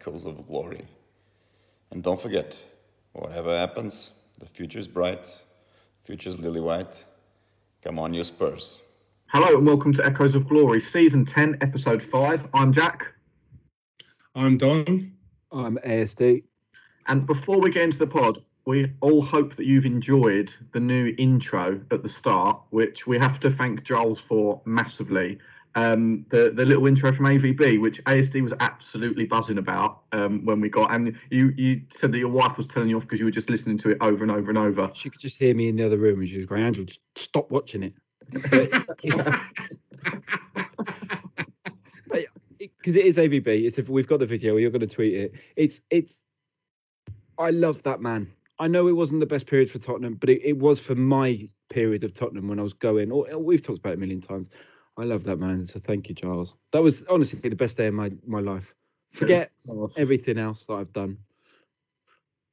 Echoes of Glory. And don't forget, whatever happens, the future's bright, future's lily white. Come on, you Spurs. Hello and welcome to Echoes of Glory, Season 10, Episode 5. I'm Jack. I'm Don. I'm ASD. And before we get into the pod, we all hope that you've enjoyed the new intro at the start, which we have to thank Giles for massively. Um, the the little intro from AVB, which ASD was absolutely buzzing about um, when we got, and you you said that your wife was telling you off because you were just listening to it over and over and over. She could just hear me in the other room and she was going, Andrew, just stop watching it. Because it is AVB. It's if we've got the video, you're going to tweet it. It's it's. I love that man. I know it wasn't the best period for Tottenham, but it, it was for my period of Tottenham when I was going. Or we've talked about it a million times. I love that man. So thank you, Giles. That was honestly the best day of my my life. Forget everything else that I've done.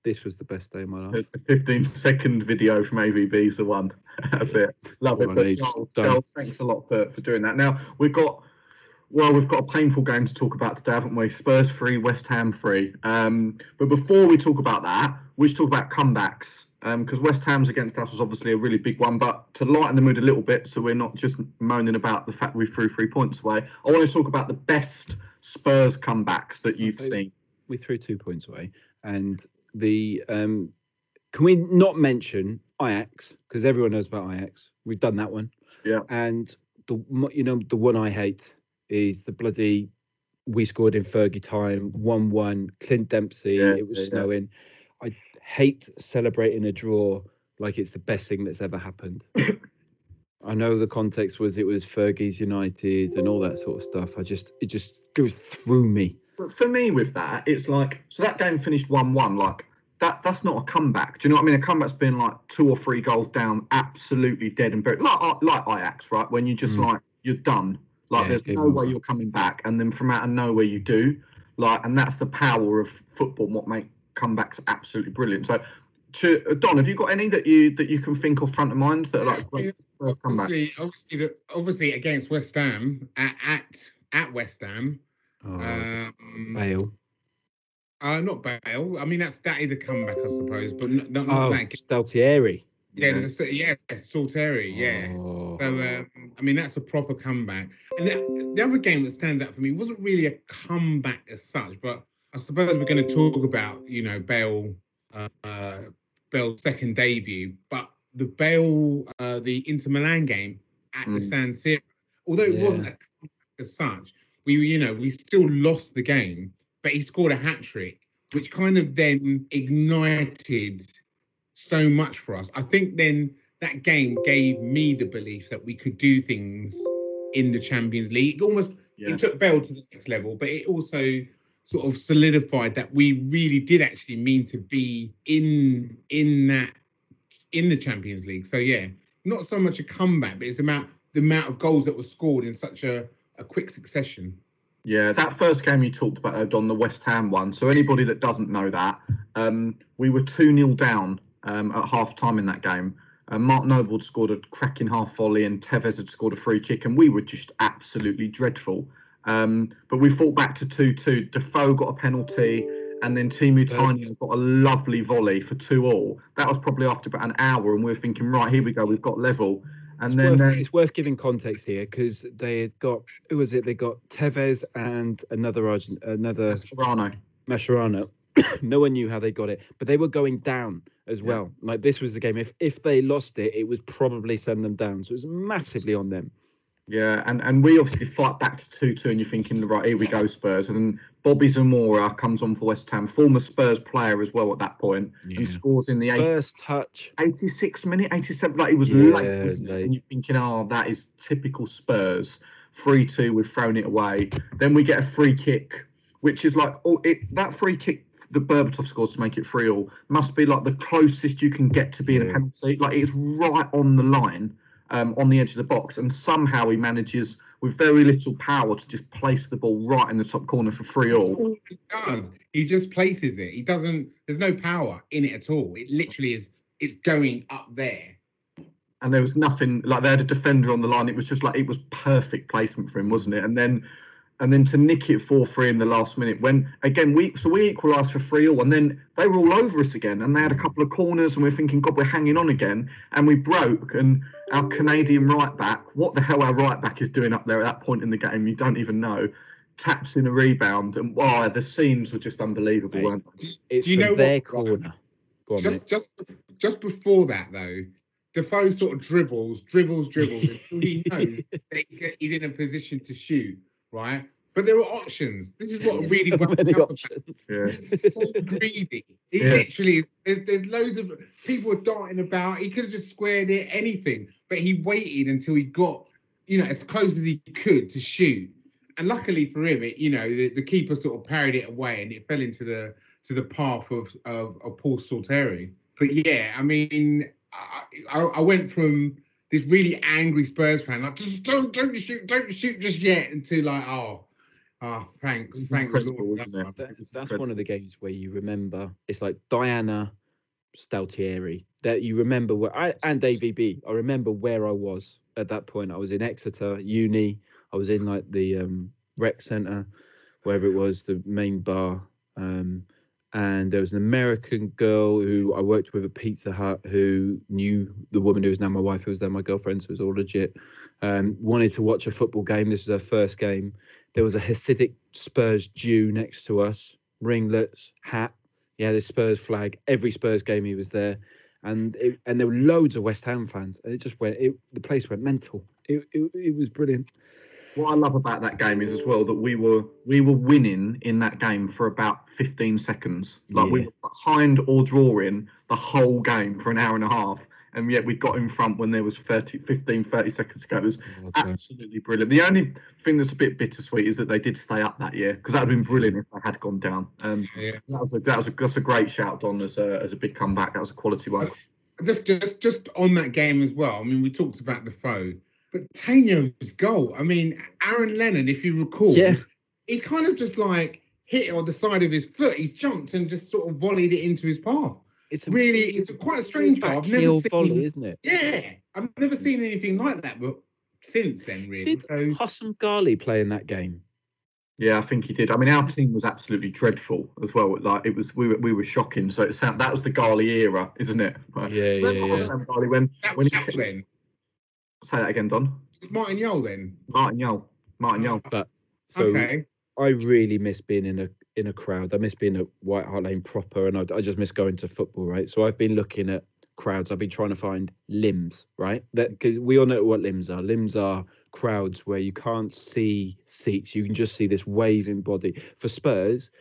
This was the best day of my life. The 15 second video from AVB is the one. That's it. Love it. But Giles. Giles, thanks a lot for, for doing that. Now we've got well, we've got a painful game to talk about today, haven't we? Spurs free, West Ham free. Um, but before we talk about that, we should talk about comebacks because West Ham's against us was obviously a really big one. But to lighten the mood a little bit, so we're not just moaning about the fact we threw three points away, I want to talk about the best Spurs comebacks that you've seen. we threw two points away, and the um, can we not mention Ajax because everyone knows about Ajax. We've done that one. Yeah. And the you know the one I hate is the bloody we scored in Fergie time one one Clint Dempsey. Yeah, it was yeah, yeah. snowing. I hate celebrating a draw like it's the best thing that's ever happened. I know the context was it was Fergie's United and all that sort of stuff. I just it just goes through me. But for me, with that, it's like so that game finished one-one. Like that, that's not a comeback. Do you know what I mean? A comeback's been like two or three goals down, absolutely dead and buried, like like Ajax, right? When you just Mm. like you're done. Like Yeah, there's no way you're coming back, and then from out of nowhere you do. Like, and that's the power of football. and What make comebacks absolutely brilliant. So. To, Don, have you got any that you that you can think of front of mind that are like great first comebacks? obviously, obviously, the, obviously against West Ham at at, at West Ham. Oh, Um, Bale. uh, not Bale. I mean, that's that is a comeback, I suppose, but not, not, not Oh, that. Stalteri. Yeah, the, yeah, Stalteri. Yeah. Oh. So, um, I mean, that's a proper comeback. And the, the other game that stands out for me wasn't really a comeback as such, but I suppose we're going to talk about, you know, Bale, uh, uh, Bale's second debut, but the Bale, uh, the Inter Milan game at the Mm. San Siro, although it wasn't a as such, we, you know, we still lost the game, but he scored a hat trick, which kind of then ignited so much for us. I think then that game gave me the belief that we could do things in the Champions League. Almost Yeah. it took Bell to the next level, but it also sort of solidified that we really did actually mean to be in in that in the Champions League. So yeah, not so much a comeback, but it's about the amount of goals that were scored in such a, a quick succession. Yeah, that first game you talked about, Don, the West Ham one. So anybody that doesn't know that, um, we were 2 0 down um, at half time in that game. Uh, Mark Noble had scored a cracking half volley and Tevez had scored a free kick, and we were just absolutely dreadful. Um, but we fought back to 2 2. Defoe got a penalty, and then Teemu Tainio got a lovely volley for 2 all. That was probably after about an hour, and we were thinking, right, here we go, we've got level. And It's, then worth, uh, it's worth giving context here because they had got who was it? They got Tevez and another Argent, another Serrano. Mascherano. no one knew how they got it, but they were going down as Yeah. well. Like this was the game. If if they lost it, it would probably send them down. So it was massively on them. Yeah, and, and we obviously fight back to 2 2, and you're thinking, right, here we go, Spurs. And then Bobby Zamora comes on for West Ham, former Spurs player as well at that point, point, and scores in the eight- First touch. 86 minute, 87, like it was Yeah, late, late. And you're thinking, oh, that is typical Spurs. 3 2, we've thrown it away. Then we get a free kick, which is like, oh, it that free kick the Berbatov scores to make it 3 all must be like the closest you can get to being a penalty. Like it's right on the line, um, on the edge of the box, and somehow he manages with very little power to just place the ball right in the top corner for free all. all he does. He just places it. He doesn't. There's no power in it at all. It literally is. It's going up there. and there was nothing like they had a defender on the line. It was just like it was perfect placement for him, wasn't it? And then and then to nick it four three in the last minute. When again we so we equalised for three all, and then they were all over us again, and they had a couple of corners, and we are thinking, God, we're hanging on again, and we broke. And our Canadian right back, what the hell our right back is doing up there at that point in the game, you don't even know. Taps in a rebound, and wow, the scenes were just unbelievable. Mate, weren't? It's Do you know what, their right? corner. Go on, just mate. just just before that though, Defoe sort of dribbles, dribbles, dribbles until he knows that he's- he's in a position to shoot, right? But there were options. This is what really so wound many me up about options. Yeah. He's so greedy. He Yeah. literally is. There's, there's loads of people darting about. He could have just squared it, anything, but he waited until he got, you know, as close as he could to shoot. And luckily for him, it you know the, the keeper sort of parried it away, and it fell into the to the path of of, of Paul Stalteri. But yeah, I mean, I, I, I went from this really angry Spurs fan, like just don't don't shoot, don't shoot just yet, until like oh. Oh, thanks, thank the Lord. isn't it? for that. That- that's incredible. one of the games where you remember it's like Diana Stalteri that you remember where I and AVB. I remember where I was at that point. I was in Exeter uni. I was in like the um, rec center, wherever it was, the main bar. Um, and there was an American girl who I worked with at Pizza Hut who knew the woman who was now my wife, who was then my girlfriend, so it was all legit. Um, wanted to watch a football game. This was her first game. There was a Hasidic Spurs Jew next to us, ringlets, hat. He had his Spurs flag. Every Spurs game he was there, and it, and there were loads of West Ham fans, and it just went. It, the place went mental. It, it, it was brilliant. What I love about that game is as well that we were we were winning in that game for about 15 seconds. Like we were behind or drawing the whole game for an hour and a half, and yet we got in front when there was 30, 15, 30 seconds to go. It was Oh, God. absolutely brilliant. The only thing that's a bit bittersweet is that they did stay up that year because that would have been brilliant if they had gone down. Um, Yeah. that was a that was a that's a great shout Don as a as a big comeback. That was a quality one. just just just on that game as well. I mean, we talked about Defoe, but Tainio's goal. I mean, Aaron Lennon, if you recall, Yeah. he kind of just like hit it on the side of his foot. He's jumped and just sort of volleyed it into his path. It's a Really, it's quite a strange goal. I've never seen. volley, isn't it? Yeah, I've never seen anything like that, but since then, really. Did So, Hossam Ghaly play in that game? Yeah, I think he did. I mean, our team was absolutely dreadful as well. Like it was, we were we were shocking. So it sound that was the Ghaly era, isn't it? Right. Yeah, So yeah, yeah. Sam Ghaly when that when he then. say that again, Don. Martin Jol then. Martin Jol, Martin oh, Jol. So okay. I really miss being in a in a crowd. I miss being at White Hart Lane proper, and I, I just miss going to football. Right. So I've been looking at crowds. I've been trying to find limbs. Right. That because we all know what limbs are. Limbs are crowds where you can't see seats. You can just see this waving body. For Spurs,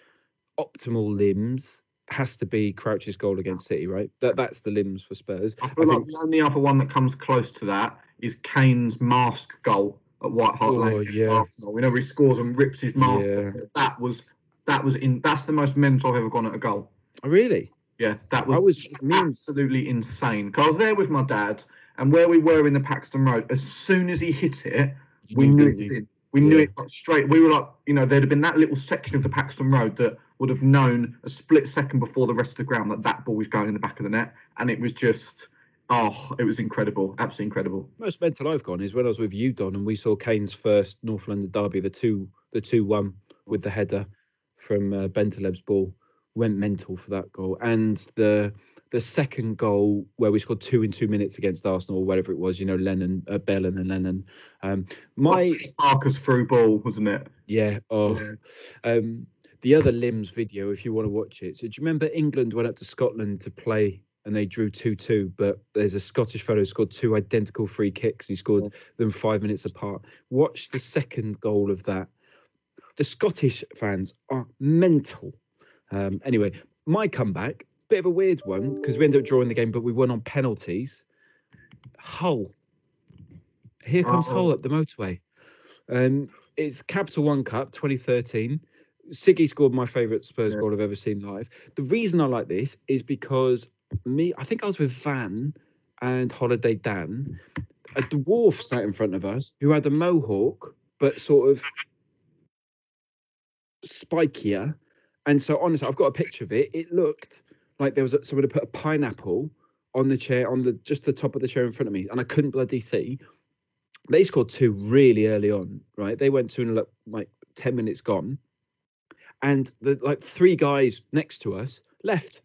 optimal limbs has to be Crouch's goal against City. Right. That that's the limbs for Spurs. I feel I like think- the only other one that comes close to that is Kane's mask goal at White Hart Oh, Lane. against yes. Arsenal. We know he scores and rips his mask. Yeah. That was that was in. That's the most mental I've ever gone at a goal. Oh, really? Yeah, that was, was- absolutely insane. Because I was there with my dad, and where we were in the Paxton Road, as soon as he hit it, You we knew it was in. We knew Yeah. it like, straight. We were like, you know, there'd have been that little section of the Paxton Road that would have known a split second before the rest of the ground that that ball was going in the back of the net, and it was just, oh, it was incredible, absolutely incredible. most mental I've gone is when I was with you, Don, and we saw Kane's first North London derby, the two, the two one with the header from uh, Bentaleb's ball. Went mental for that goal, and the the second goal where we scored two in two minutes against Arsenal, or whatever it was. You know, Lennon, uh, Bellin, and Lennon. Um, my Marcus through ball, wasn't it? yeah, oh, um, the other limbs video if you want to watch it. So do you remember England went up to Scotland to play and they drew 2-2 but there's a Scottish fellow who scored two identical free kicks. He scored them 5 minutes apart. Watch the second goal of that. The Scottish fans are mental. Um, anyway, my comeback, bit of a weird one because we ended up drawing the game but we won on penalties. Hull. Here comes Oh. Hull up the motorway. Um, it's Capital One Cup 2013. Siggy scored my favourite Spurs Yeah. goal I've ever seen live. The reason I like this is because me, I think I was with Van and Holiday Dan. A dwarf sat in front of us who had a mohawk, but sort of spikier. And so, honestly, I've got a picture of it. It looked like there was a, somebody put a pineapple on the chair, on the just the top of the chair in front of me, and I couldn't bloody see. They scored two really early on, right? They went two and like ten minutes gone, and the like three guys next to us left.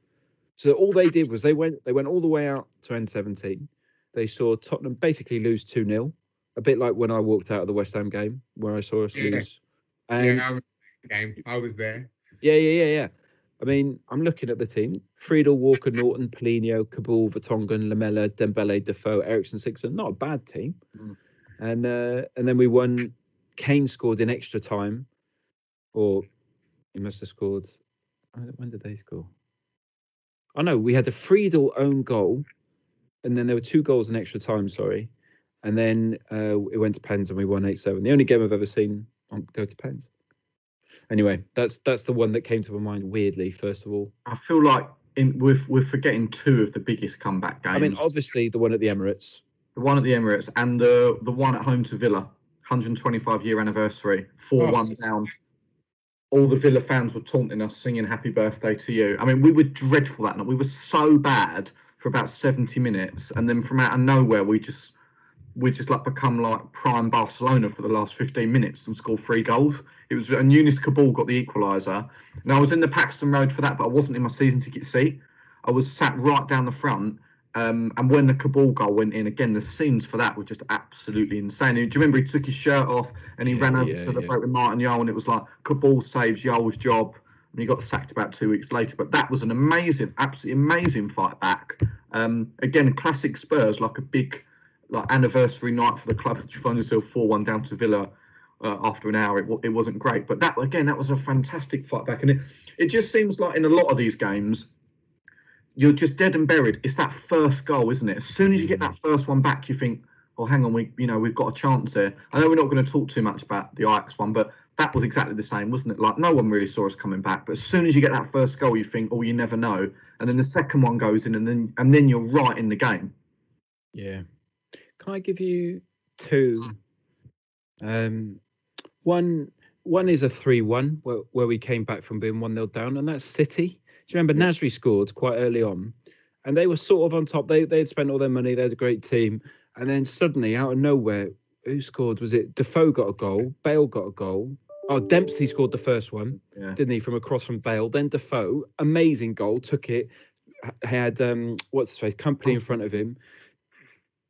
So all they did was they went they went all the way out to N seventeen. They saw Tottenham basically lose two 0 a bit like when I walked out of the West Ham game where I saw us Yeah. lose. And yeah, I remember the game. I was there. yeah, yeah, yeah, yeah. I mean, I'm looking at the team: Friedel, Walker, Naughton, Paulinho, Kaboul, Vertonghen, Lamela, Dembele, Defoe, Eriksen, Sixon. Not a bad team. Mm. And uh, and then we won. Kane scored in extra time, or he must have scored. when- When did they score? Oh no, we had a Friedel own goal, and then there were two goals in extra time. Sorry, and then uh, it went to pens and we won eight seven. The only game I've ever seen on go to pens. Anyway, that's that's the one that came to my mind weirdly. First of all, I feel like in, we're we're forgetting two of the biggest comeback games. I mean, obviously the one at the Emirates. the one at the Emirates and the the one at home to Villa, 125 year anniversary, four Oh, one so- down. All the Villa fans were taunting us, singing "Happy Birthday to you." I mean, we were dreadful that night. We were so bad for about 70 minutes, and then from out of nowhere, we just we just like become like prime Barcelona for the last 15 minutes and scored three goals. It was and Younes Kaboul got the equaliser. And I was in the Paxton Road for that, but I wasn't in my season ticket seat. I was sat right down the front. Um, and when the Kaboul goal went in, again, the scenes for that were just absolutely insane. Do you remember he took his shirt off and he Yeah, ran over yeah, to the yeah. with Martin Jol, and it was like Kaboul saves Jol's job. And he got sacked about two weeks later. But that was an amazing, absolutely amazing fight back. Um, again, classic Spurs, like a big like anniversary night for the club. You find yourself four one down to Villa uh, after an hour. It, it wasn't great, but that again, that was a fantastic fight back, and it it just seems like in a lot of these games, you're just dead and buried. It's that first goal, isn't it? As soon as you get that first one back, you think, "Oh, hang on, we you know we've got a chance here." I know we're not going to talk too much about the Ajax one, but that was exactly the same, wasn't it? Like no one really saw us coming back, but as soon as you get that first goal, you think, "Oh, you never know," and then the second one goes in, and then and then you're right in the game. Yeah. Can I give you two? Um, one one is a three-one where, where we came back from being one 0 down, and that's City. Do you remember Nasri scored quite early on, and they were sort of on top. They they had spent all their money. They had a great team, and then suddenly out of nowhere, who scored? Was it Defoe got a goal? Bale got a goal. Oh, Dempsey scored the first one Yeah. didn't he, from across from Bale? Then Defoe, amazing goal, took it, had um, what's his face, company in front of him,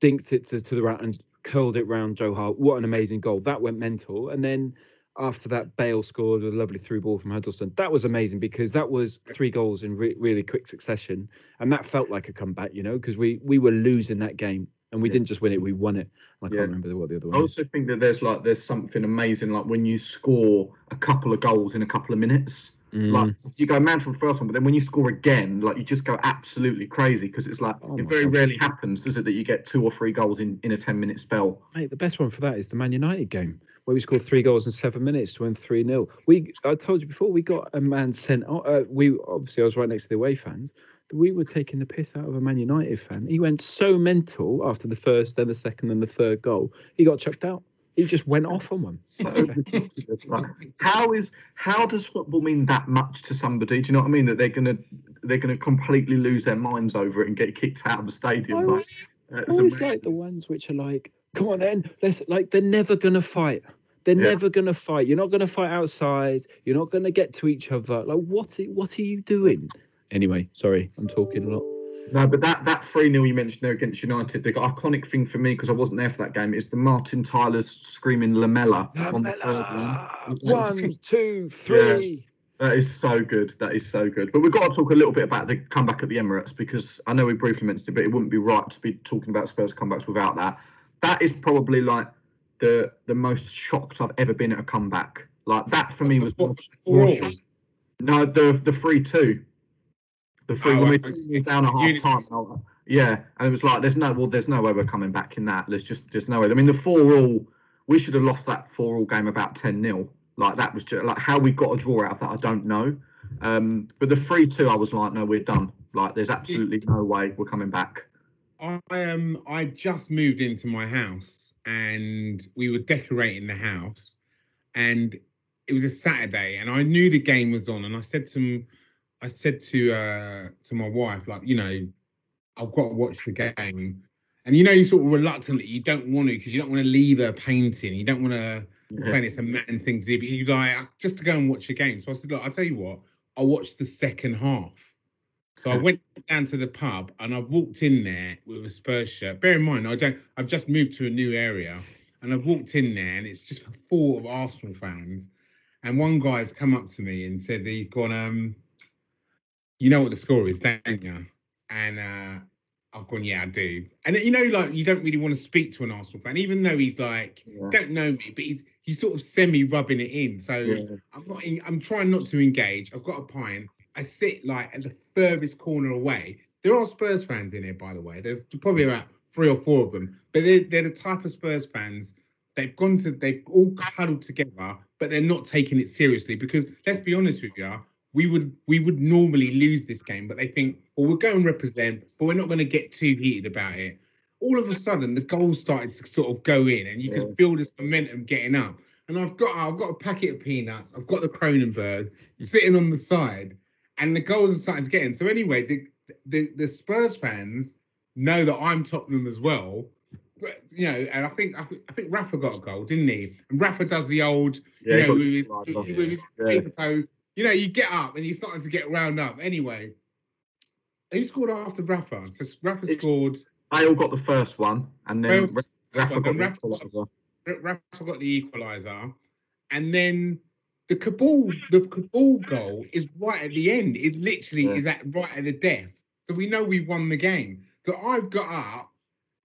dinked it to, to the right and curled it round Joe Hart. What an amazing goal! That went mental. And then after that, Bale scored with a lovely through ball from Huddlestone. That was amazing because that was three goals in re- really quick succession, and that felt like a comeback, you know, because we we were losing that game. And we Yeah. didn't just win it; we won it. I can't Yeah. remember what the other one. I also think that there's like there's something amazing like when you score a couple of goals in a couple of minutes. Mm. Like you go mad for the first one, but then when you score again, like you just go absolutely crazy because it's like Oh it very God. rarely happens, does it, that you get two or three goals in in a ten minute spell? Mate, the best one for that is the Man United game where we scored three goals in seven minutes to win three 0 We, I told you before, we got a man sent. out- Uh, we obviously I was right next to the away fans. That we were taking the piss out of a Man United fan. He went so mental after the first, then the second, and the third goal. He got chucked out. He just went off on one. So ridiculous. Like, how is how does football mean that much to somebody? Do you know what I mean? That they're gonna they're gonna completely lose their minds over it and get kicked out of the stadium. I Like, uh, always like the ones which are like, come on then, let's like they're never gonna fight. They're Yeah. never gonna fight. You're not gonna fight outside. You're not gonna get to each other. Like what? What are you doing? Anyway, sorry, I'm talking a lot. No, but that that three 0 you mentioned there against United, the iconic thing for me because I wasn't there for that game is the Martin Tyler's screaming Lamela. on the third one. Lamela! One, two, three. That is so good. That is so good. But we've got to talk a little bit about the comeback at the Emirates because I know we briefly mentioned it, but it wouldn't be right to be talking about Spurs comebacks without that. That is probably like the the most shocked I've ever been at a comeback. Like that for me was more, more no the the three two, the three Oh, when we down at half time. Yeah, and it was like there's no well there's no way we're coming back in that. There's just there's no way. I mean the four all we should have lost that four all game about ten 0 Like that was just like how we got a draw out of that. I don't know. Um, but the three two, I was like, no, we're done. Like there's absolutely no way we're coming back. I um I just moved into my house and we were decorating the house and it was a Saturday and I knew the game was on and I said to I said to uh to my wife like you know I've got to watch the game and you know you sort of reluctantly you don't want to because you don't want to leave her painting you don't want to I'm saying it's a man thing to do, but you like just to go and watch a game. So I said, look, I'll tell you what, I'll watch the second half. So I went down to the pub and I walked in there with a Spurs shirt. Bear in mind, I don't. I've just moved to a new area, and I've walked in there and it's just full of Arsenal fans. And one guy's come up to me and said that he's gone. Um, you know what the score is, don't you? And uh, I've gone, yeah, I do. And you know, like you don't really want to speak to an Arsenal fan, even though he's like Yeah. don't know me, but he's he's sort of semi rubbing it in. So Yeah. I'm not. In, I'm trying not to engage. I've got a pint. I sit like at the furthest corner away. There are Spurs fans in here, by the way. There's probably about three or four of them, but they're they're the type of Spurs fans. They've gone to. They've all huddled together, but they're not taking it seriously because let's be honest with you. We would we would normally lose this game, but they think, well, we'll go and represent, but we're not going to get too heated about it. All of a sudden, the goals started to sort of go in, and you Yeah. could feel this momentum getting up. And I've got I've got a packet of peanuts. I've got the Kronenbourg sitting on the side, and the goals are starting to get in. So anyway, the the, the Spurs fans know that I'm Tottenham as well. But you know, and I think I think, I think Rafa got a goal, didn't he? And Rafa does the old, Yeah, you know, got with his, right with his Yeah. so you know, you get up and you're starting to get round up. Anyway, who scored after Rafa? So Rafa It's- scored. all got the first one, and then Bale- Rafa got the Rafa- equaliser. Rafa got the equaliser, and then the Kaboul, the Kaboul goal is right at the end. It literally Yeah. is at right at the death. So we know we won the game. So I've got up,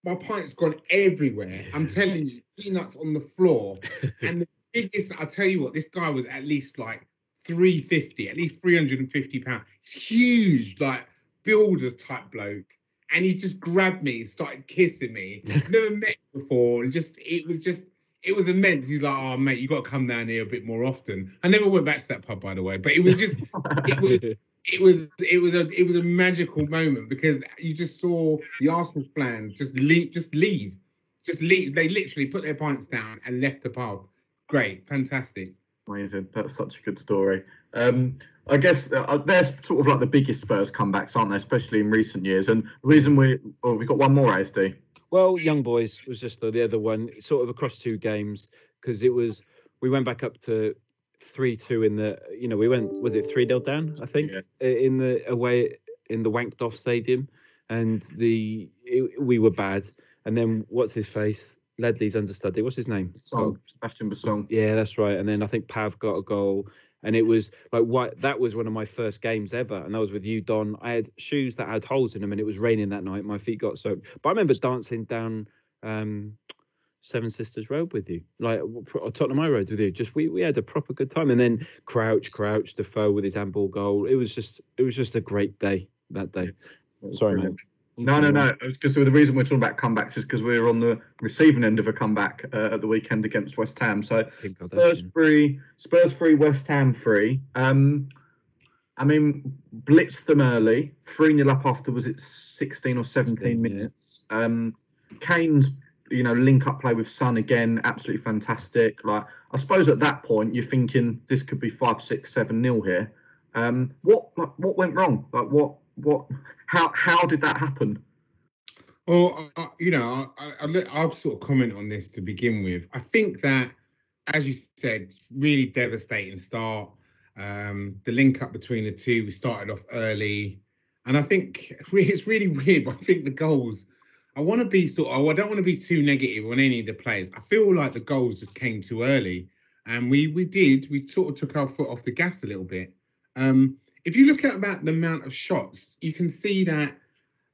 my pint's gone everywhere. I'm telling you, peanuts on the floor, and the biggest. I tell you what, this guy was at least like 350, at least 350 pounds. He's huge, like builder type bloke. And he just grabbed me, started kissing me. Never met before, and just it was just it was immense. He's like, "Oh, mate, you got to come down here a bit more often." I never went back to that pub, by the way, but it was just it was it was it was a it was a magical moment because you just saw the Arsenal fans just leave, just leave, just leave. They literally put their pints down and left the pub. Great, fantastic. Amazing. That's such a good story. Um, I guess uh, they're sort of like the biggest Spurs comebacks, aren't they? Especially in recent years. And the reason we, oh, we got one more ASD. Well, Young Boys was just the, the other one, sort of across two games, because it was we went back up to three two in the you know we went was it three 0 down I think Yeah. in the away in the wanked off stadium, and the it, we were bad, and then what's his face Ledley's understudy what's his name Song, Sebastian yeah, that's right. And then I think Pav got a goal, and it was like what that was one of my first games ever, and that was with you, Don. I had shoes that had holes in them, and it was raining that night. My feet got soaked, but I remember dancing down um, Seven Sisters Road with you, like or Tottenham High Road with you. Just we we had a proper good time, and then Crouch, Crouch, Defoe with his handball goal. It was just it was just a great day that day. Sorry, Brilliant. mate. No, no, no. Because the reason we're talking about comebacks is because we were on the receiving end of a comeback uh, at the weekend against West Ham. So Spurs free, Spurs free, West Ham free. Um, I mean, blitzed them early, 3 0 up after, was it 16 or 17 16, yeah. minutes? Um, Kane's, you know, link up play with Son again, absolutely fantastic. Like, I suppose at that point, you're thinking this could be 5, 6, 7 nil here. Um, what like, what went wrong? Like, what, what, how, how did that happen? Well, I, I- you know, I, I, i'll sort of comment on this to begin with. I think that, as you said, really devastating start. Um, the link up between the two, we started off early, and I think it's really weird. But I think the goals. I want to be sort of. I don't want to be too negative on any of the players. I feel like the goals just came too early, and we we did. We sort of took our foot off the gas a little bit. Um, if you look at about the amount of shots, you can see that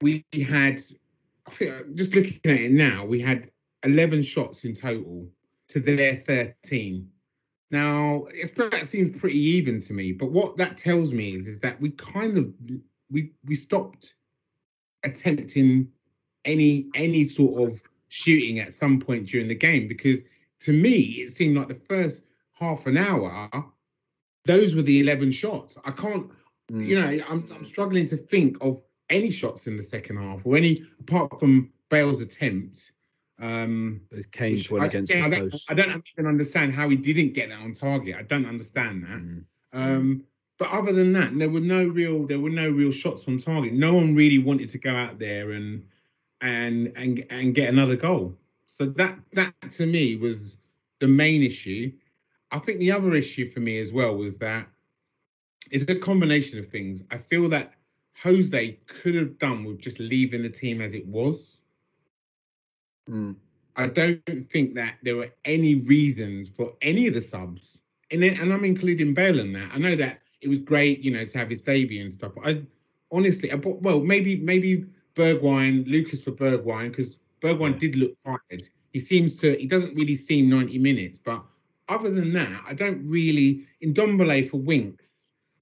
we had uh, just looking at it now, we had 11 shots in total to their 13. Now, that seems pretty even to me, but what that tells me is, is that we kind of we we stopped attempting any any sort of shooting at some point during the game because to me it seemed like the first half an hour those were the 11 shots. I can't Mm. you know, I'm, I'm struggling to think of any shots in the second half or any apart from Bale's attempt. Um, Those one I, against again, I the don't, post. I don't even understand how he didn't get that on target. I don't understand that. Mm. Um, but other than that, there were no real there were no real shots on target. No one really wanted to go out there and and and and get another goal. So that that to me was the main issue. I think the other issue for me as well was that it's a combination of things. I feel that Jose could have done with just leaving the team as it was. Mm. I don't think that there were any reasons for any of the subs, and then, and I'm including Bale in that. I know that it was great, you know, to have his debut and stuff. But I honestly, I bought, well, maybe maybe Bergwijn, Lucas for Bergwijn, because Bergwijn did look tired. He seems to, he doesn't really seem 90 minutes, but other than that, I don't really in Ndombele for Wink.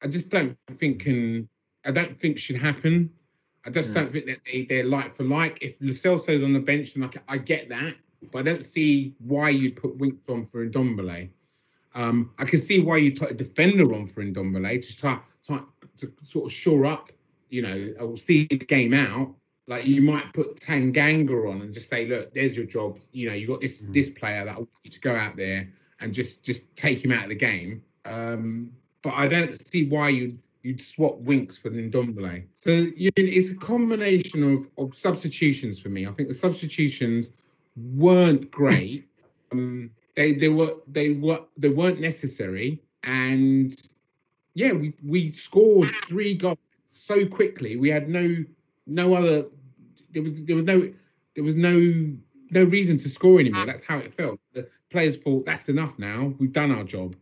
I just don't think can I don't think should happen. I just Mm. don't think that they, they're like for like. If Lo Celso's on the bench, then I, I get that, but I don't see why you put Winks on for Ndombele. Um, I can see why you put a defender on for Ndombele to try, try to sort of shore up, you know, or see the game out. Like you might put Tanganga on and just say, look, there's your job. You know, you got this Mhm. this player that I want you to go out there and just just take him out of the game. Um, but I don't see why you'd you'd swap Winks for Ndombele. So you it's a combination of of substitutions for me. I think the substitutions weren't great. Um, they they were they were they weren't necessary, and yeah, we we scored three goals so quickly. We had no no other. There was there was no there was no no reason to score anymore. That's how it felt. The players thought that's enough now. We've done our job.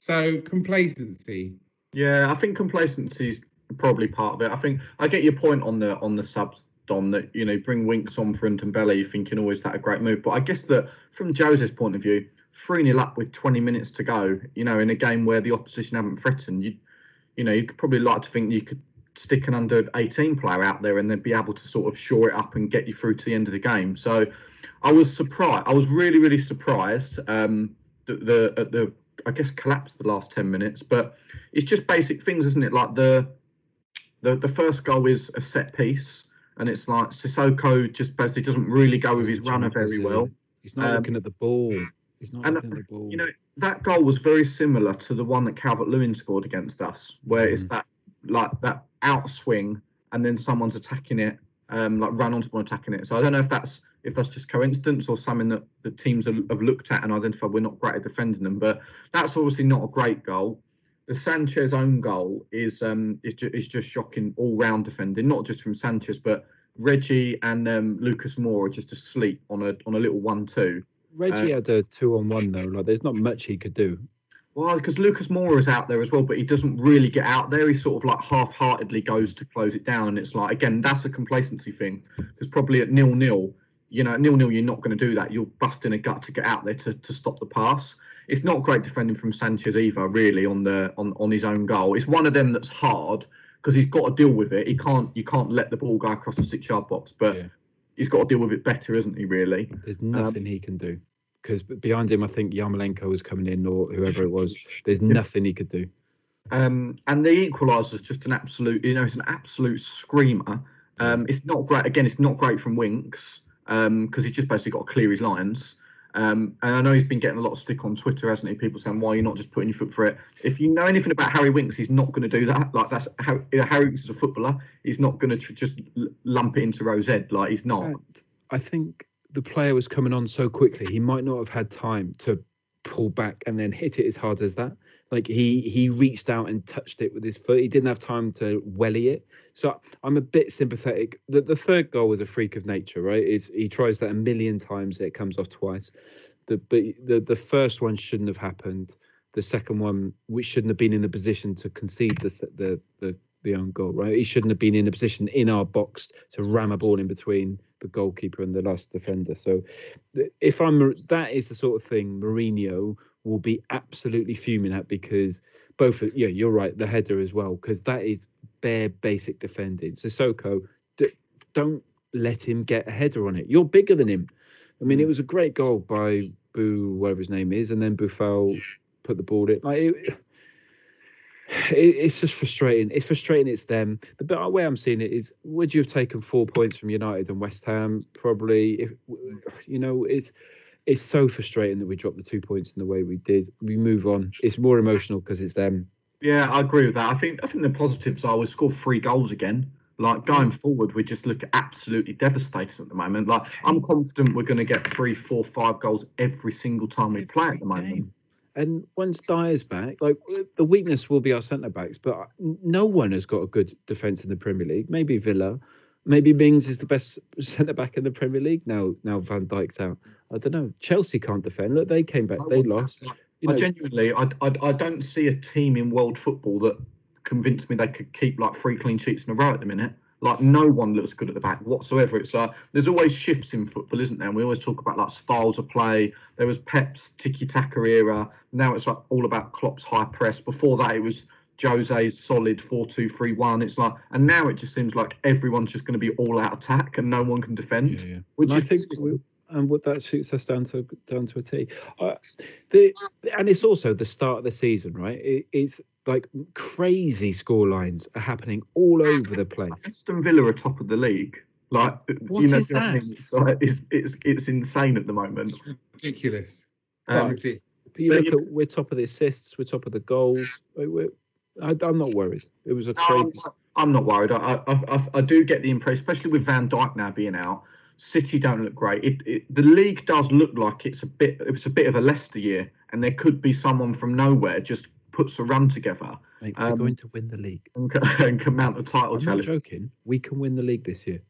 So complacency. Yeah, I think complacency is probably part of it. I think I get your point on the on the subs, Don. That you know, bring Winks on for Ndombele, you're thinking, oh, is that a great move? But I guess that from Jose's point of view, three 0 up with 20 minutes to go, you know, in a game where the opposition haven't threatened, you, you know, you'd probably like to think you could stick an under 18 player out there and then be able to sort of shore it up and get you through to the end of the game. So I was surprised. I was really, really surprised. Um, the, the at the I guess collapsed the last 10 minutes, but it's just basic things, isn't it? Like the the the first goal is a set piece, and it's like Sissoko just basically doesn't really go with his runner very well. He's not Um, looking at the ball. He's not and, looking at the ball. You know that goal was very similar to the one that Calvert Lewin scored against us, where it's Mm. that like that outswing, and then someone's attacking it, um, like run onto one attacking it. So I don't know if that's if that's just coincidence or something that the teams have, looked at and identified we're not great at defending them. But that's obviously not a great goal. The Sanchez own goal is um is, ju- is just shocking all round defending, not just from Sanchez, but Reggie and um, Lucas Moura are just asleep on a on a little one-two. Reggie uh, had a two on one though. Like there's not much he could do. Well, because Lucas Moura is out there as well, but he doesn't really get out there. He sort of like half-heartedly goes to close it down, and it's like again, that's a complacency thing. Because probably at nil-nil, you know, nil-nil, you're not going to do that. You're busting a gut to get out there to, to stop the pass. It's not great defending from Sanchez either, really, on the on, on his own goal. It's one of them that's hard because he's got to deal with it. He can't you can't let the ball go across the six-yard box, but Yeah. he's got to deal with it better, isn't he? Really. There's nothing he can do. Because behind him, I think Yarmolenko was coming in or whoever it was. There's nothing he could do. Um, and the equaliser is just an absolute, you know, it's an absolute screamer. Um, it's not great. Again, it's not great from Winks because he's just basically got to clear his lines. Um, and I know he's been getting a lot of stick on Twitter, hasn't he? People saying, "Why are you not just putting your foot for it?" If you know anything about Harry Winks, he's not going to do that. Like that's how you know, Harry Winks is a footballer. He's not going to tr- just lump it into Row Z. Like he's not. And I think the player was coming on so quickly, he might not have had time to pull back and then hit it as hard as that. Like he he reached out and touched it with his foot. He didn't have time to welly it. So I'm a bit sympathetic. The, the third goal was a freak of nature, right? It's, he tries that a million times, it comes off twice. The but the the first one shouldn't have happened. The second one, we shouldn't have been in the position to concede the the the the own goal, right? He shouldn't have been in a position in our box to ram a ball in between the goalkeeper and the last defender. So, if I'm that is the sort of thing Mourinho will be absolutely fuming at because both, of- yeah, you're right, the header as well, because that is bare basic defending. Sissoko, d- don't let him get a header on it. You're bigger than him. I mean, it was a great goal by Boo, whatever his name is, and then Buffal put the ball in. Like, it, it, it's just frustrating. It's frustrating. It's them. The way I'm seeing it is: would you have taken four points from United and West Ham? Probably. If you know, it's it's so frustrating that we dropped the two points in the way we did. We move on. It's more emotional because it's them. Yeah, I agree with that. I think I think the positives are we scored three goals again. Like going forward, we just look absolutely devastating at the moment. Like I'm confident we're going to get three, four, five goals every single time we play at the moment. Game. And once Dier's back, like the weakness will be our centre backs, but no one has got a good defence in the Premier League. Maybe Villa, maybe Mings is the best centre back in the Premier League now. Now Van Dijk's out. I don't know. Chelsea can't defend. Look, they came back, they lost. You I genuinely, I, I, I don't see a team in world football that convinced me they could keep like three clean sheets in a row at the minute. Like no one looks good at the back whatsoever. It's like there's always shifts in football, isn't there? And we always talk about like styles of play. There was Pep's tiki taka era. Now it's like all about Klopp's high press. Before that, it was Jose's solid four-two-three-one. It's like, and now it just seems like everyone's just going to be all out attack and no one can defend. Yeah, yeah. Which And I think we, and what that suits us down to down to a T. Uh, the and it's also the start of the season, right? It, it's like crazy score lines are happening all over the place. Aston Villa are top of the league. Like, What you know, is do you know what I mean? that? It's, like, it's, it's it's insane at the moment. Ridiculous. Um, Ridiculous. But you look at we're top of the assists, we're top of the goals. We're, I, I'm not worried. It was a No, I'm, crazy. I'm not worried. I, I, I, I do get the impression, especially with Van Dijk now being out. City don't look great. It, it, the league does look like it's a bit. It's a bit of a Leicester year, and there could be someone from nowhere just puts a run together Mate, we're um, going to win the league. and, can- and can mount a title I'm not challenge. joking. We can win the league this year.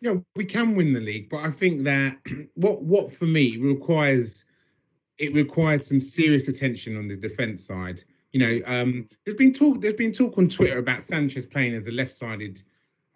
Yeah, we can win the league, but I think that what what for me requires it requires some serious attention on the defense side. You know, um, there's been talk there's been talk on Twitter about Sanchez playing as a left-sided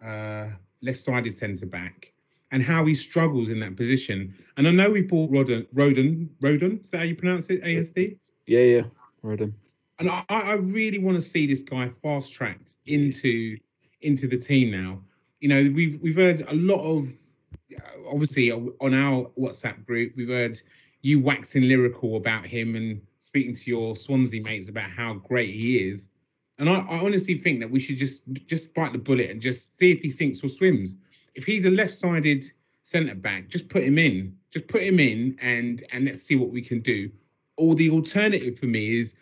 uh, left-sided centre back and how he struggles in that position. And I know we bought Rodon Rodon Rodon, is that how you pronounce it? ASD? Yeah, yeah. Um, and I, I really want to see this guy fast tracked into into the team now. You know, we've we've heard a lot of obviously on our WhatsApp group, we've heard you waxing lyrical about him and speaking to your Swansea mates about how great he is. And I, I honestly think that we should just just bite the bullet and just see if he sinks or swims. If he's a left-sided centre back, just put him in. Just put him in and and let's see what we can do. Or the alternative for me is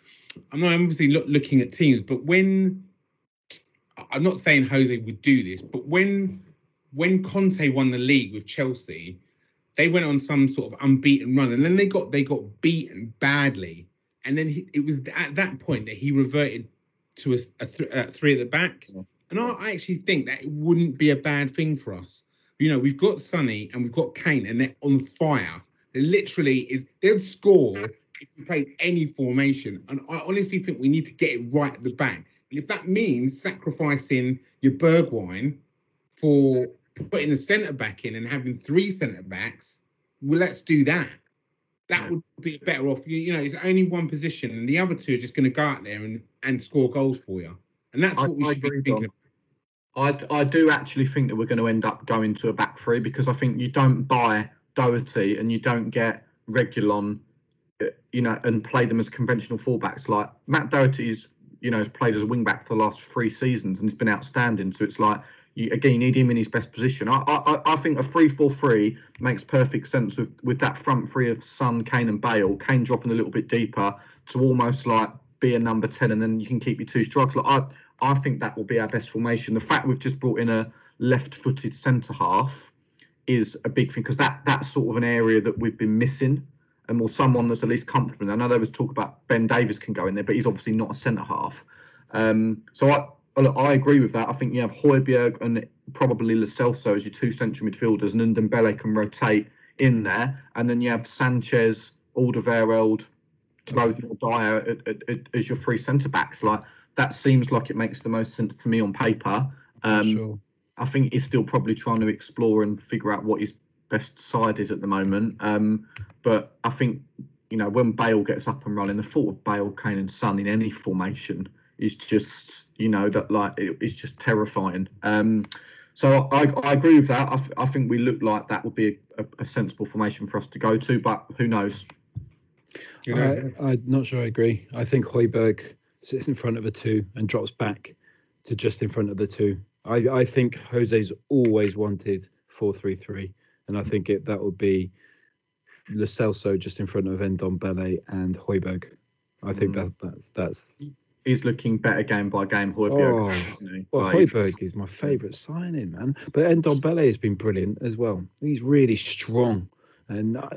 I'm not obviously look, looking at teams, but when I'm not saying Jose would do this, but when when Conte won the league with Chelsea, they went on some sort of unbeaten run, and then they got they got beaten badly, and then he, it was at that point that he reverted to a, a, th- a three at the back, and I, I actually think that it wouldn't be a bad thing for us. You know, we've got Sonny and we've got Kane, and they're on fire. They literally is they'd score if we played any formation. And I honestly think we need to get it right at the back. And if that means sacrificing your Bergwijn for putting a centre back in and having three centre backs, well, let's do that. That would be better off. You, you know, it's only one position, and the other two are just going to go out there and, and score goals for you. And that's I- what we I should be thinking. I, I do actually think that we're going to end up going to a back three because I think you don't buy Doherty and you don't get Reguilon, uh, you know, and play them as conventional fullbacks. Like Matt Doherty's, you know, has played as a wing back for the last three seasons and he's been outstanding. So it's like you again you need him in his best position. I I, I think a three four three makes perfect sense with with that front three of Son, Kane, and Bale. Kane dropping a little bit deeper to almost like be a number ten, and then you can keep your two strikes. Like I I think that will be our best formation. The fact we've just brought in a left-footed centre half is a big thing because that that's sort of an area that we've been missing, and more someone that's at least comfortable. I know there was talk about Ben Davies can go in there, but he's obviously not a centre half. Um, so I look, I agree with that. I think you have Højbjerg and probably Lo Celso as your two central midfielders, and Ndombele can rotate in there, and then you have Sanchez, Alderweireld, Rodon, or Dier as your three centre backs. Like that seems like it makes the most sense to me on paper. Um, sure. I think he's still probably trying to explore and figure out what his best side is at the moment. Um, but I think you know when Bale gets up and running, the thought of Bale, Kane, and Son in any formation is just you know that like it, it's just terrifying. Um, so I, I agree with that. I, th- I think we look like that would be a, a sensible formation for us to go to, but who knows? You know? I, I'm not sure I agree. I think Højbjerg sits in front of a two and drops back to just in front of the two. I, I think Jose's always wanted four three three, and I think it that would be Lo Celso just in front of Ndombele and Højbjerg. I think Mm. that that's that's he's looking better game by game. Højbjerg, Oh? Well, Højbjerg is my favourite signing, man. But Ndombele has been brilliant as well. He's really strong, and I,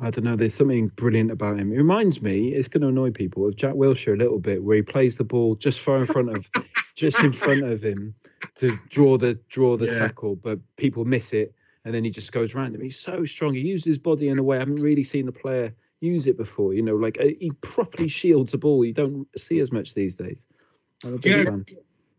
I don't know. There's something brilliant about him. It reminds me. It's going to annoy people of Jack Wilshere a little bit, where he plays the ball just far in front of, just in front of him, to draw the draw the Yeah. tackle, but people miss it, and then he just goes around him. He's so strong. He uses his body in a way I haven't really seen a player use it before. You know, like uh, he properly shields a ball. You don't see as much these days. I'm a big Yeah. fan.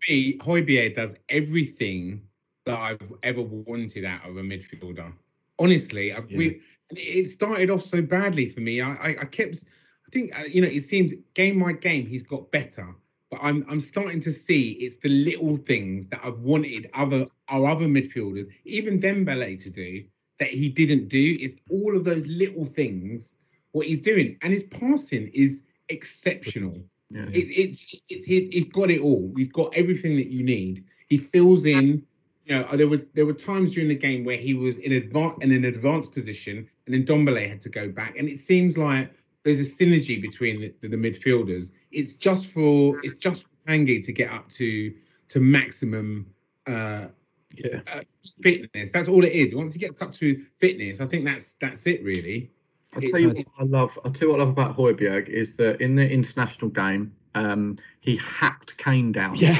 me, Højbjerg does everything that I've ever wanted out of a midfielder. Honestly, I, we, it started off so badly for me. I, I, I kept, I think, uh, you know, it seems game by game he's got better, but I'm, I'm starting to see it's the little things that I've wanted other our other midfielders, even Dembele, to do that he didn't do. It's all of those little things what he's doing, and his passing is exceptional. yeah. It, it's it's his, he's got it all. He's got everything that you need. He fills in. You know, there was there were times during the game where he was in advance in an advanced position, and then Ndombele had to go back. And it seems like there's a synergy between the, the, midfielders. It's just for it's just for Tanguy to get up to to maximum uh, Yeah. fitness. That's all it is. Once he gets up to fitness, I think that's that's it really. I'll tell you what I love. I'll tell you what I love about Højbjerg is that in the international game, um, he hacked Kane down. Yeah.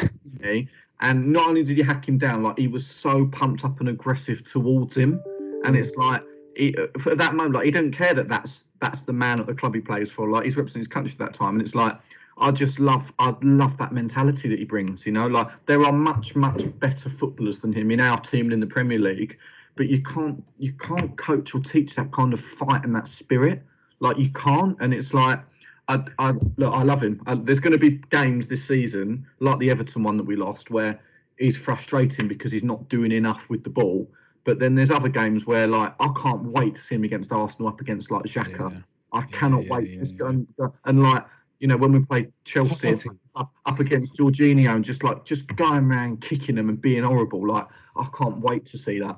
And not only did he hack him down, like he was so pumped up and aggressive towards him, and it's like he, for that moment, like he don't care that that's that's the man at the club he plays for. Like he's representing his country at that time, and it's like I just love I love that mentality that he brings. You know, like there are much much better footballers than him in our team and in the Premier League, but you can't you can't coach or teach that kind of fight and that spirit. Like you can't, and it's like I, I look, I love him. I, there's going to be games this season, like the Everton one that we lost, where he's frustrating because he's not doing enough with the ball. But then there's other games where, like, I can't wait to see him against Arsenal up against like Xhaka. Yeah. I cannot yeah, wait yeah, to yeah. and, and like you know when we played Chelsea up, up against Jorginho and just like just going around kicking them and being horrible. Like I can't wait to see that.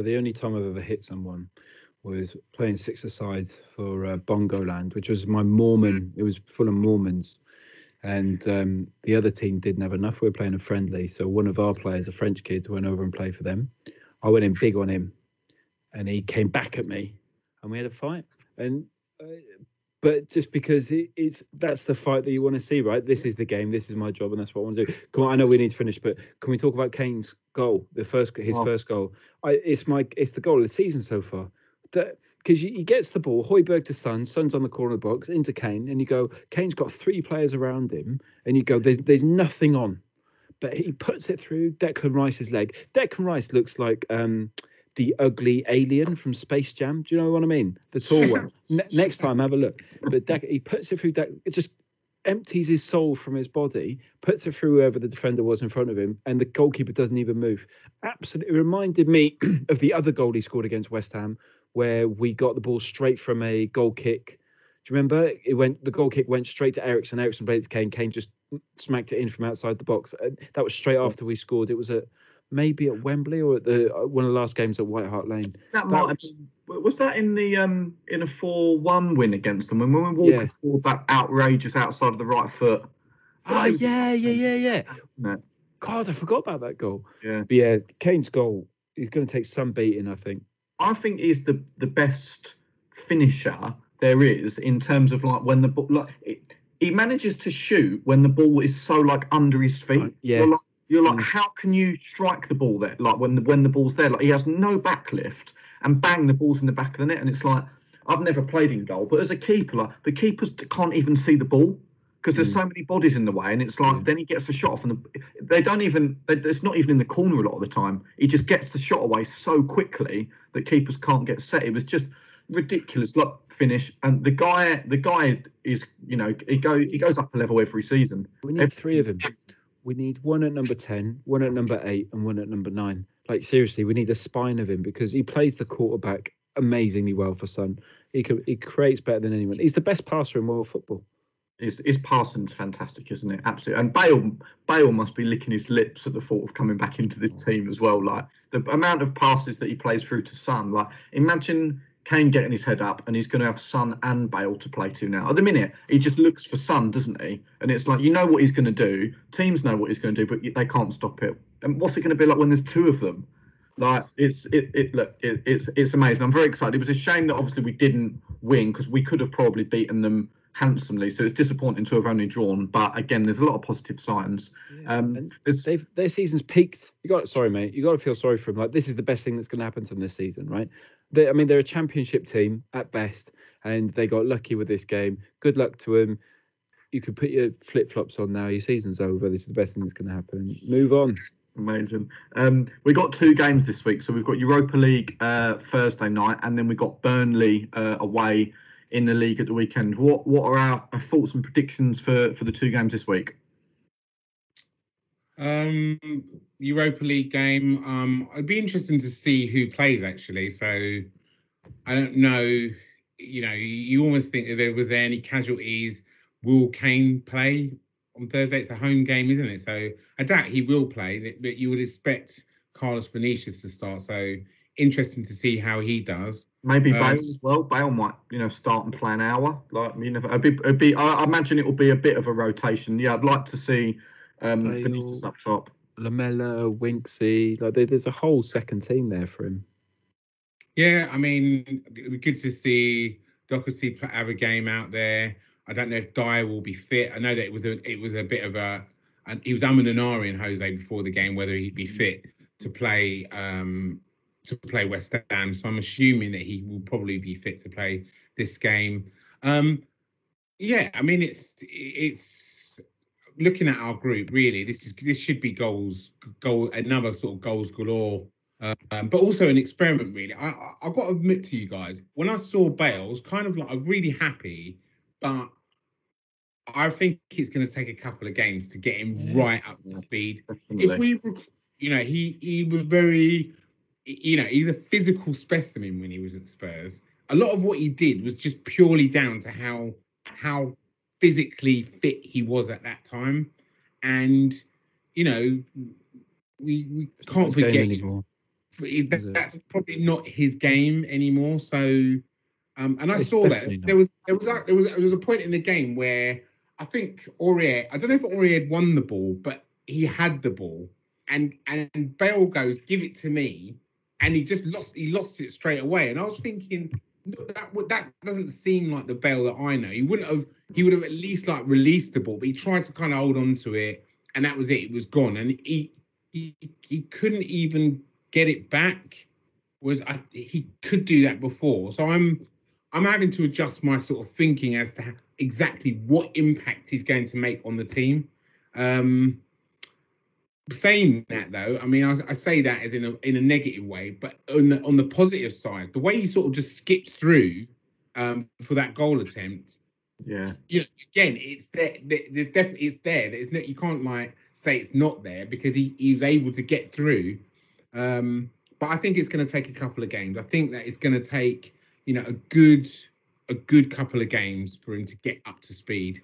The only time I've ever hit someone was playing six aside for uh, Bongo Land, which was my Mormon. It was full of Mormons, and um, the other team didn't have enough. We were playing a friendly, so one of our players, a French kid, went over and played for them. I went in big on him, and he came back at me, and we had a fight. And uh, but just because it, it's that's the fight that you want to see, right? This is the game. This is my job, and that's what I want to do. Come on, I know we need to finish, but can we talk about Kane's goal? The first, his Oh. first goal. I, it's my, it's the goal of the season so far. Because he gets the ball, Højbjerg to Son, Son's on the corner of the box into Kane, and you go, Kane's got three players around him, and you go, there's there's nothing on, but he puts it through Declan Rice's leg. Declan Rice looks like um, the ugly alien from Space Jam. Do you know what I mean? The tall one. Ne- next time, have a look. But Dec- he puts it through. Dec- it just empties his soul from his body, puts it through whoever the defender was in front of him, and the goalkeeper doesn't even move. Absolutely, reminded me of the other goal he scored against West Ham, where we got the ball straight from a goal kick. Do you remember? It went the goal kick went straight to Eriksen. Eriksen played it to Kane. Kane just smacked it in from outside the box. Uh, That was straight after we scored. It was at maybe at Wembley or at the uh, one of the last games at White Hart Lane. That That might have was- been, was that in the um in a four one win against them when when Walker scored that outrageous outside of the right foot. Oh yeah, yeah, yeah, yeah. God, I forgot about that goal. Yeah. But yeah, Kane's goal. He's going to take some beating, I think. I think he's the the best finisher there is in terms of like when the ball like it, he manages to shoot when the ball is so like under his feet. Right, yeah. Like, you're like Mm. how can you strike the ball there? Like when the when the ball's there, like he has no backlift and bang the ball's in the back of the net, and it's like I've never played in goal, but as a keeper, like the keepers can't even see the ball because there's Mm. so many bodies in the way, and it's like Yeah. then he gets the shot off, and the, they don't even it's not even in the corner a lot of the time. He just gets the shot away so quickly that keepers can't get set. It was just ridiculous. Look, finish, and the guy the guy is you know he go he goes up a level every season. We need Every three of him. We need one at number 10, one at number 8, and one at number 9. Like, seriously, we need a spine of him because he plays the quarterback amazingly well for Son. He, can, he creates better than anyone. He's the best passer in world football. His, his passing's fantastic, isn't it? Absolutely. And Bale Bale must be licking his lips at the thought of coming back into this team as well. Like the amount of passes that he plays through to Son. Like imagine Kane getting his head up, and he's going to have Son and Bale to play to now. At the minute, he just looks for Son, doesn't he? And it's like you know what he's going to do. Teams know what he's going to do, but they can't stop it. And what's it going to be like when there's two of them? Like it's it, it look it, it's it's amazing. I'm very excited. It was a shame that obviously we didn't win because we could have probably beaten them handsomely. So it's disappointing to have only drawn. But again, there's a lot of positive signs. Um, they've their season's peaked. You got sorry, mate. You got to feel sorry for them. Like this is the best thing that's going to happen to them this season, right? They, I mean, they're a championship team at best, and they got lucky with this game. Good luck to them. You could put your flip flops on now. Your season's over. This is the best thing that's going to happen. Move on. Amazing. Um, we got two games this week. So we've got Europa League uh, Thursday night, and then we've got Burnley uh, away in the league at the weekend. What what are our, thoughts and predictions for for the two games this week? Um, Europa League game. Um, it'd be interesting to see who plays actually. So I don't know. You know, you, almost think that there was there any casualties. Will Kane play on Thursday? It's a home game, isn't it? So I doubt he will play. But you would expect Carlos Vinicius to start. So interesting to see how he does. Maybe Uh, Bale as well. Bale might you know start and play an hour. Like you know, it'd be, it'd be I, I imagine it will be a bit of a rotation. Yeah, I'd like to see um, Bale. Vinicius up top. Lamela, Winksy, like there, there's a whole second team there for him. Yeah, I mean, it was good to see Doherty pl- have a game out there. I don't know if Dier will be fit. I know that it was a it was a bit of a and he was umming and ahhing Jose before the game whether he'd be fit to play um to play West Ham. So I'm assuming that he will probably be fit to play this game. Um yeah, I mean it's it's looking at our group really. This is this should be goals goal another sort of goals galore um, but also an experiment, really. I, I I've got to admit to you guys, when I saw Bale, I was kind of like I'm really happy, but I think it's going to take a couple of games to get him Yeah. right up to speed. If we, you know, he he was very, you know, he's a physical specimen when he was at Spurs. A lot of what he did was just purely down to how how physically fit he was at that time, and you know, we we can't forget anymore. that- Is probably not his game anymore. So, um, and I It's saw that not. there was there was a, there was there was a point in the game where I think Aurier, I don't know if Aurier had won the ball, but he had the ball, and and Bale goes, "Give it to me," and he just lost he lost it straight away. And I was thinking. "No, That that doesn't seem like the Bale that I know. He wouldn't have. He would have at least like released the ball, but he tried to kind of hold on to it, and that was it. It was gone, and he he he couldn't even get it back was I, he could do that before. So I'm I'm having to adjust my sort of thinking as to exactly what impact he's going to make on the team. Um, saying that though, I mean I, I say that as in a in a negative way, but on the on the positive side, the way he sort of just skipped through um, for that goal attempt Yeah. you know, again, it's there. there- There's definitely it's there. There's no, you can't like say it's not there because he, he was able to get through. Um, but I think it's going to take a couple of games. I think that it's going to take you know a good a good couple of games for him to get up to speed.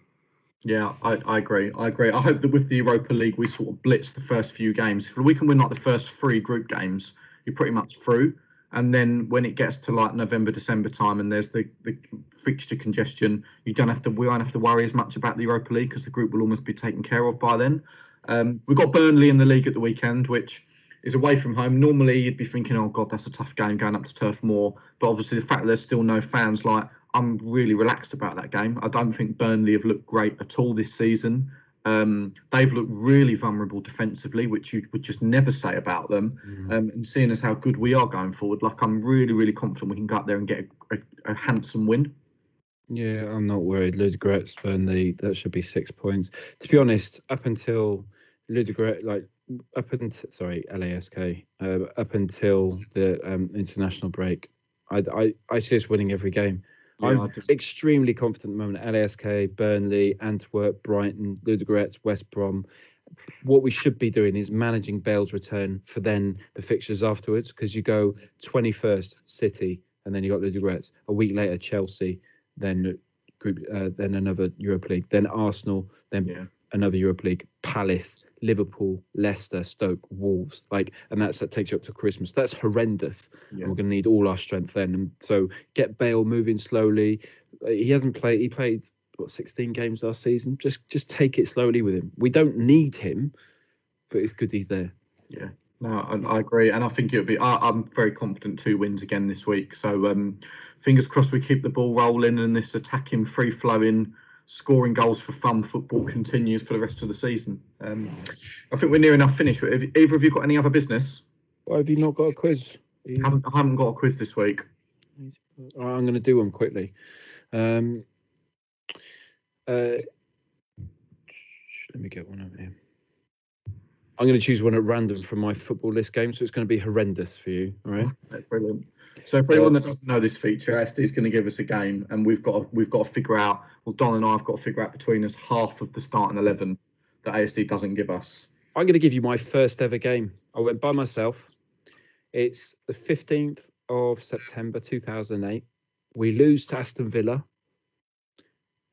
Yeah, I, I agree. I agree. I hope that with the Europa League, we sort of blitz the first few games. If we can win like the first three group games, you're pretty much through. And then when it gets to like November, December time, and there's the, the fixture congestion, you don't have to. We won't have to worry as much about the Europa League because the group will almost be taken care of by then. Um, we've got Burnley in the league at the weekend, which is away from home. Normally, you'd be thinking, "Oh God, that's a tough game going up to Turf Moor." But obviously, the fact that there's still no fans, like I'm really relaxed about that game. I don't think Burnley have looked great at all this season. Um, they've looked really vulnerable defensively, which you would just never say about them. Um, and seeing as how good we are going forward, like I'm really, really confident we can go up there and get a, a, a handsome win. Yeah, I'm not worried. Ludogorets, Burnley, that should be six points. To be honest, up until Ludogorets, like up until sorry, LASK, uh, up until the um, international break, I, I I see us winning every game. Yeah, I'm extremely confident at the moment. LASK, Burnley, Antwerp, Brighton, Ludogorets, West Brom. What we should be doing is managing Bale's return for then the fixtures afterwards, because you go 21st City, and then you got Ludogorets. A week later, Chelsea, then group, uh, then another Europa League, then Arsenal, then Yeah. Another Europa League, Palace, Liverpool, Leicester, Stoke, Wolves, like, and that's that takes you up to Christmas. That's horrendous. Yeah. And we're going to need all our strength then. And so get Bale moving slowly. Uh, He hasn't played. He played what 16 games last season. Just just take it slowly with him. We don't need him, but it's good he's there. Yeah, no, I, I agree, and I think it'll be. I, I'm very confident two wins again this week. So um, fingers crossed we keep the ball rolling and this attacking, free flowing, scoring goals for fun football continues for the rest of the season. Um, I think we're near enough finished. Have either of you got any other business? Why have you not got a quiz? You- I haven't, I haven't got a quiz this week. Right, I'm going to do one quickly. Um, uh, let me get one over here. I'm going to choose one at random from my football list game, so it's going to be horrendous for you. All right. That's brilliant. So for anyone that doesn't know this feature, SD is going to give us a game, and we've got to, we've got to figure out. Well, Don and I have got to figure out between us half of the starting eleven that ASD doesn't give us. I'm going to give you my first ever game. I went by myself. It's the 15th of September 2008. We lose to Aston Villa.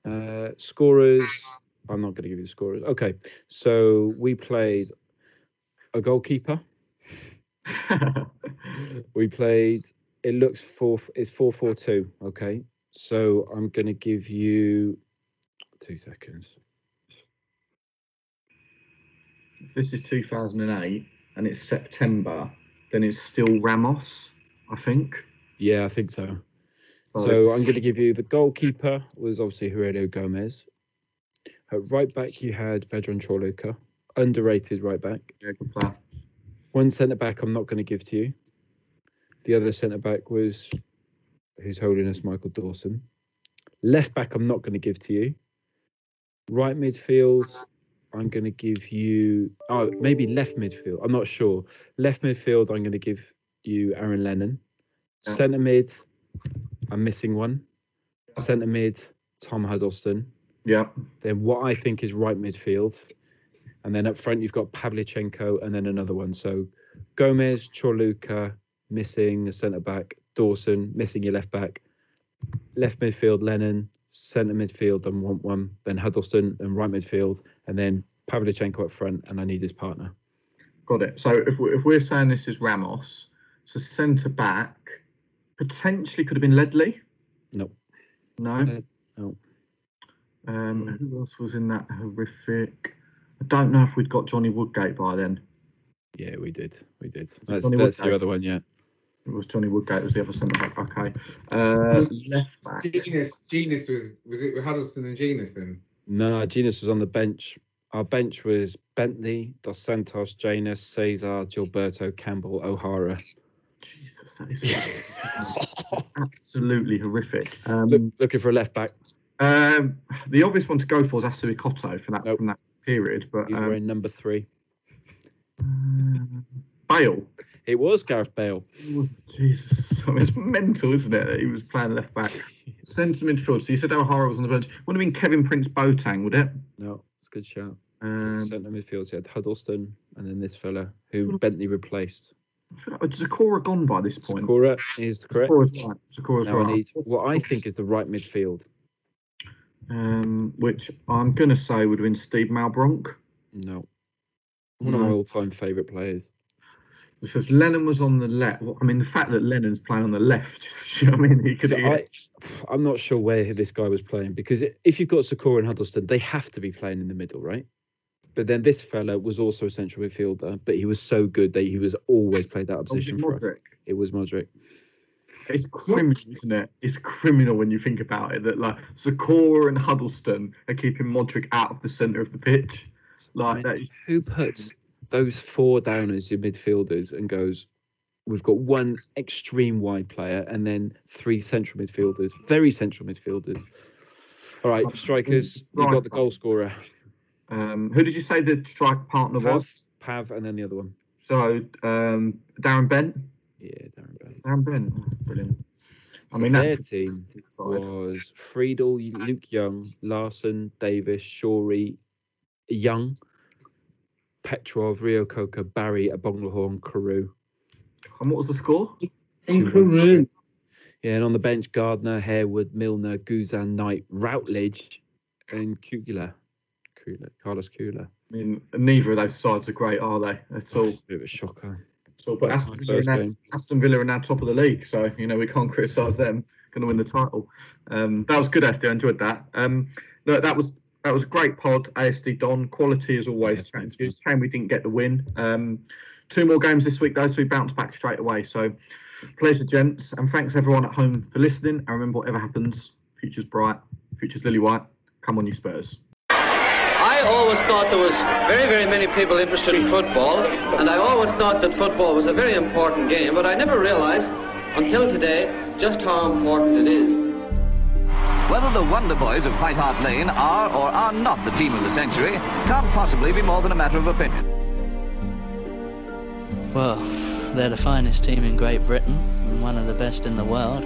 Uh, scorers. I'm not going to give you the scorers. Okay, so we played a goalkeeper. We played. It looks four. It's four four two. Okay, so I'm going to give you two seconds. this is 2008 and it's September, then it's still Ramos, I think. Yeah, I think so. So, So I'm going to give you the goalkeeper was obviously Heurelho Gomes. At right back, you had Vedran Corluka, underrated right back. yeah, good player. One centre back, I'm not going to give to you. The other centre back was His Holiness Michael Dawson. Left back, I'm not going to give to you. Right midfield, I'm going to give you. Oh, maybe left midfield. I'm not sure. Left midfield, I'm going to give you Aaron Lennon. Centre mid, I'm missing one. Centre mid, Tom Huddlestone. Yeah, Then what I think is right midfield. And then up front, you've got Pavlyuchenko and then another one. So Gomes, Corluka, missing a centre back. Dawson, missing your left back. Left midfield, Lennon. Centre midfield, and want one. Then Huddlestone and right midfield. And then Pavlyuchenko up front. And I need his partner. got it. So if we're, if we're saying this is Ramos, so centre back potentially could have been Ledley. No. No. Uh, no. Um, who else was in that horrific? I don't know if we'd got Johnny Woodgate by then. Yeah, we did. We did. That's, that's the other one, yeah. It was Johnny Woodgate was the other centre back. Okay. Uh, left back. Jenas, Jenas was was it Huddlestone and Jenas then? No, Jenas was on the bench. Our bench was Bentley, Dos Santos, Jenas, Cesar, Gilberto, Campbell, O'Hara. Jesus, that is absolutely horrific. Um, Look, looking for a left back. um, the obvious one to go for is Assou-Ekotto for that Nope. from that period, but He's um, wearing number three. Bale. It was Gareth Bale. Jesus, I mean, it's mental, isn't it? That he was playing left back, centre midfield. So you said O'Hara was on the bench. Would have been Kevin Prince Boateng, would it? No, it's a good shout. Um, Centre midfield, so you had Huddlestone and then this fella who Bentley replaced. I like Zokora gone by this point. Zokora is correct. Zokora's right. Zokora's Now I right. need what I think is the right midfield. Um, which I'm going to say would have been Steed Malbranque. No. One of my all-time favourite players. Because Lennon was on the left. Well, I mean, the fact that Lennon's playing on the left, you know I mean, he could. So I, am not sure where this guy was playing because if you've got Zokora and Huddlestone, they have to be playing in the middle, right? But then this fella was also a central midfielder, but he was so good that he was always played that Oh, position for us. It was Modric. It's criminal, isn't it? It's criminal when you think about it that like Zokora and Huddlestone are keeping Modric out of the centre of the pitch. Like mean, that is Who puts those four down as your midfielders and goes, we've got one extreme wide player and then three central midfielders, very central midfielders. All right, strikers, you got the goal scorer. um, who did you say the strike partner was? Pav, Pav, and then the other one. So um, Darren Bent. Yeah, Darren Bale. Darren Bent, oh, brilliant. I mean, their team was Friedel, Luke Young, Laursen, Davis, Shorey, Young, Petrov, Reo-Coker, Barry, Agbonlahor, Carew. And what was the score? Two Yeah, and on the bench, Gardner, Harewood, Milner, Guzan, Knight, Routledge, and Kugler. Kula, Carlos Kula. I mean, neither of those sides are great, are they? At all. It's a bit of a shocker. So, but Aston Villa, are now. Aston Villa are now top of the league, so you know we can't criticise them. Going to win the title. Um, that was good, Aston. I enjoyed that. Um, look, that was that was a great pod, ASD Don. Quality as always. Yeah, Chatting thanks, to you. It's a Shame we didn't get the win. Um, two more games this week though, so we bounce back straight away. So, pleasure, gents, and thanks everyone at home for listening. And remember, whatever happens, future's bright, future's lily white. Come on, you Spurs. I always thought there was very, very many people interested in football, and I always thought that football was a very important game, but I never realized until today just how important it is. Whether the Wonder Boys of White Hart Lane are or are not the team of the century can't possibly be more than a matter of opinion. Well, they're the finest team in Great Britain and one of the best in the world.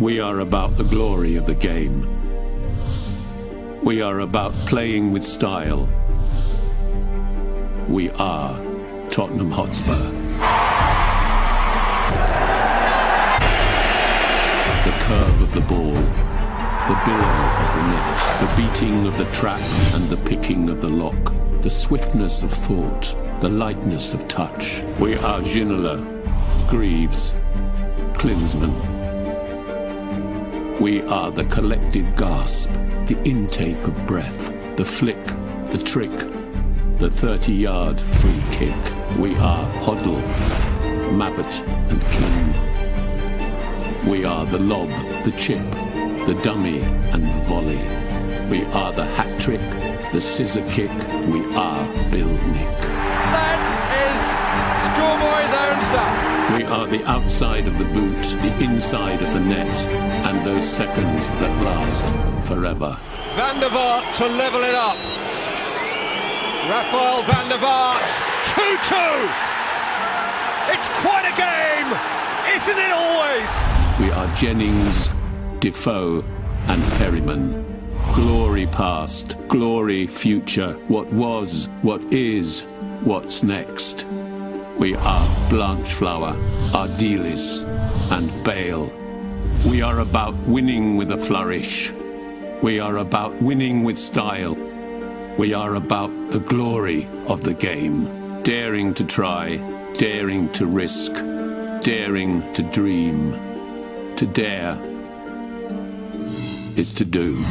We are about the glory of the game. We are about playing with style. We are Tottenham Hotspur. The curve of the ball, the billow of the net, the beating of the trap and the picking of the lock, the swiftness of thought, the lightness of touch. We are Ginola, Greaves, Klinsmann. We are the collective gasp, the intake of breath, the flick, the trick, the 30 yard free kick. We are Hoddle, Mabbutt, and King. We are the lob, the chip, the dummy, and the volley. We are the hat trick, the scissor kick. We are Bill Nick. That is schoolboy's own stuff. We are the outside of the boot, the inside of the net, and those seconds that last forever. Van der Vaart to level it up. Rafael van der Vaart, 2-2. It's quite a game, isn't it always? We are Jennings, Defoe, and Perryman. Glory past, glory future, what was, what is, what's next. We are Blanchflower, Ardiles, and Bale. We are about winning with a flourish. We are about winning with style. We are about the glory of the game. Daring to try, daring to risk, daring to dream. To dare is to do.